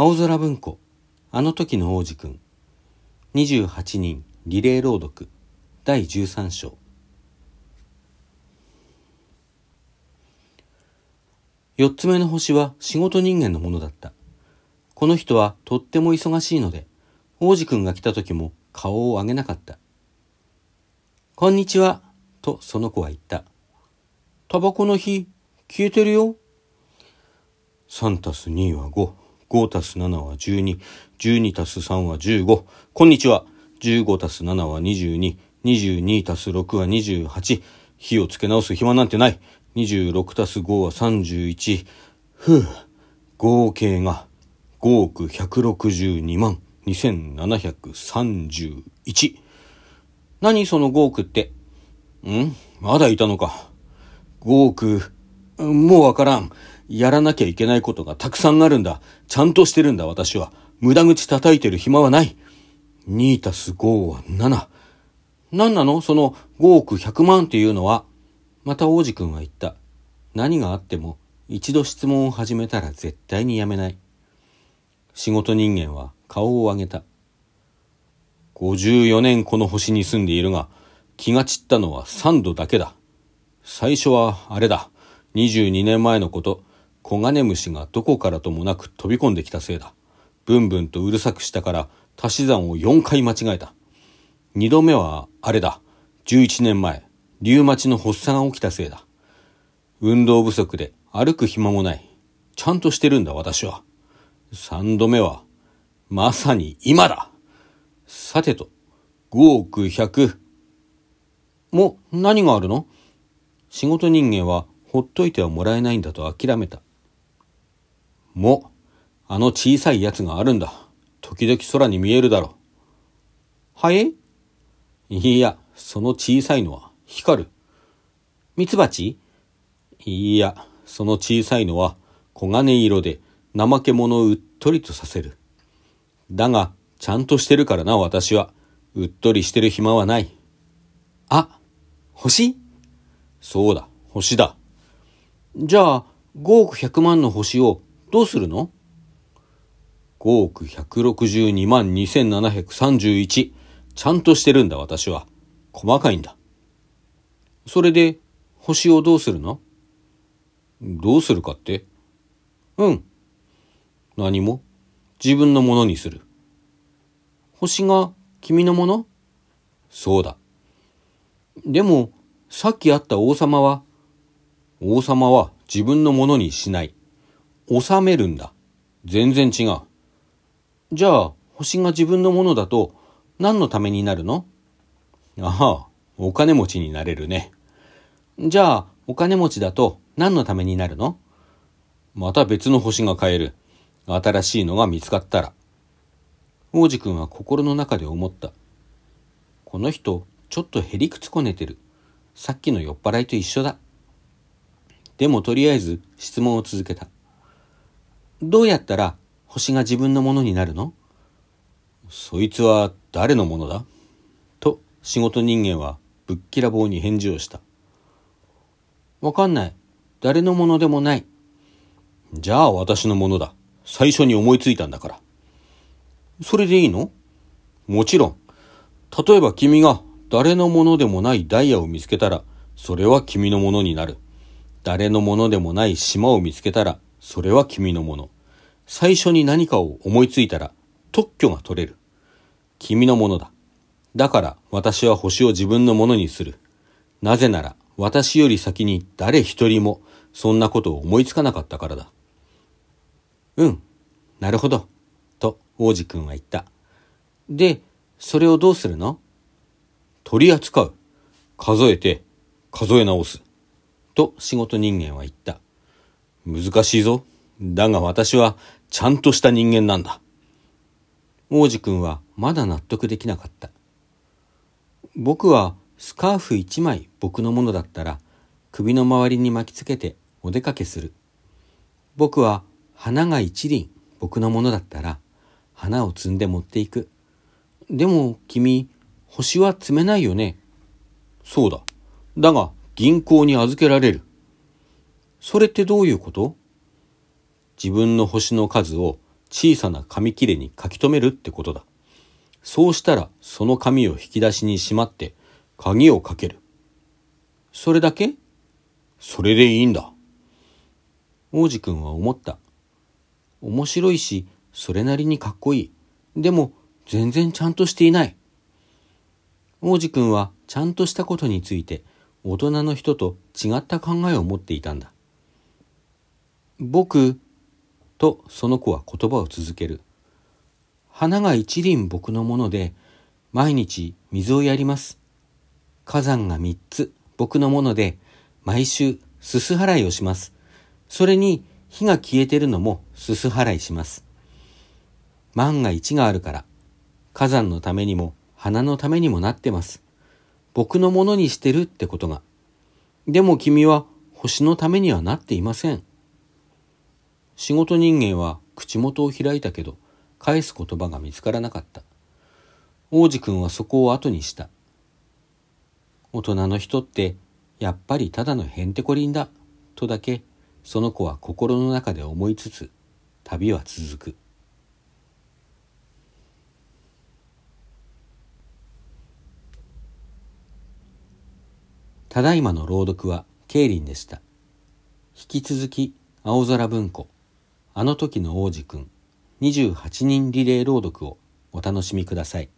青空文庫あの時の王子くん28人リレー朗読第13章4つ目の星は仕事人間のものだった。この人はとっても忙しいので、王子くんが来た時も顔を上げなかった。こんにちは、とその子は言った。タバコの火、消えてるよ。3たす2は5、5たす7は12、12たす3は15。こんにちは。15たす7は22、22たす6は28。火をつけ直す暇なんてない。26たす5は31。ふう。合計が5億162万2731。何その5億って？ん？まだいたのか。5億、もうわからん。やらなきゃいけないことがたくさんあるんだ。ちゃんとしてるんだ、私は。無駄口叩いてる暇はない。2たす5は7。何なの？その5億100万っていうのは。また王子くんは言った。何があっても一度質問を始めたら絶対にやめない。仕事人間は顔を上げた。54年この星に住んでいるが、気が散ったのは3度だけだ。最初はあれだ。22年前のこと、コガネムシがどこからともなく飛び込んできたせいだ。ブンブンとうるさくしたから足し算を4回間違えた。2度目はあれだ。11年前、リュウマチの発作が起きたせいだ。運動不足で歩く暇もない。ちゃんとしてるんだ私は。3度目は、まさに今ださてと、5億100。も、何があるの？仕事人間はほっといてはもらえないんだと諦めた。も、あの小さいやつがあるんだ。時々空に見えるだろう。はえ？いや、その小さいのは光る。ミツバチ？いや、その小さいのは黄金色で怠け者をうっとりとさせる。だが、ちゃんとしてるからな、私は。うっとりしてる暇はない。あ、星？そうだ、星だ。じゃあ、5億100万の星をどうするの ?5 億162万2731。ちゃんとしてるんだ、私は。細かいんだ。それで、星をどうするの？どうするかって？うん。何も？自分のものにする。星が君のもの？そうだ。でも、さっき会った王様は、王様は自分のものにしない。収めるんだ。全然違う。じゃあ、星が自分のものだと何のためになるの？ああ、お金持ちになれるね。じゃあ、お金持ちだと何のためになるの？また別の星が買える。新しいのが見つかったら。王子くんは心の中で思った。この人、ちょっとへりくつこねてる。さっきの酔っ払いと一緒だ。でもとりあえず質問を続けた。どうやったら星が自分のものになるの？そいつは誰のものだ？と仕事人間はぶっきらぼうに返事をした。わかんない。誰のものでもない。じゃあ私のものだ。最初に思いついたんだから。それでいいの？もちろん。例えば君が誰のものでもないダイヤを見つけたら、それは君のものになる。誰のものでもない島を見つけたら、それは君のもの。最初に何かを思いついたら、特許が取れる。君のものだ。だから私は星を自分のものにする。なぜなら私より先に誰一人もそんなことを思いつかなかったからだ。うん、なるほど。と王子くんは言った。で、それをどうするの？取り扱う。数えて、数え直す。と仕事人間は言った。難しいぞ。だが私はちゃんとした人間なんだ。王子くんはまだ納得できなかった。僕はスカーフ一枚僕のものだったら首の周りに巻きつけてお出かけする。僕は花が一輪僕のものだったら花を摘んで持っていく。でも君、星は摘めないよね。そうだ。だが銀行に預けられる。それってどういうこと？自分の星の数を小さな紙切れに書き留めるってことだ。そうしたらその紙を引き出しにしまって鍵をかける。それだけ？それでいいんだ。王子くんは思った。面白いし、それなりにかっこいい。でも、全然ちゃんとしていない。王子くんはちゃんとしたことについて大人の人と違った考えを持っていたんだ。僕とその子は言葉を続ける。花が一輪僕のもので毎日水をやります。火山が三つ僕のもので毎週すす払いをします。それに火が消えてるのもすす払いします。万が一があるから火山のためにも花のためにもなってます。僕のものにしてるってことが。でも君は星のためにはなっていません。仕事人間は口元を開いたけど、返す言葉が見つからなかった。王子くんはそこを後にした。大人の人ってやっぱりただのへんてこりんだ、とだけその子は心の中で思いつつ、旅は続く。ただいまの朗読はケイリンでした。引き続き青空文庫、あの時の王子くん、28人リレー朗読をお楽しみください。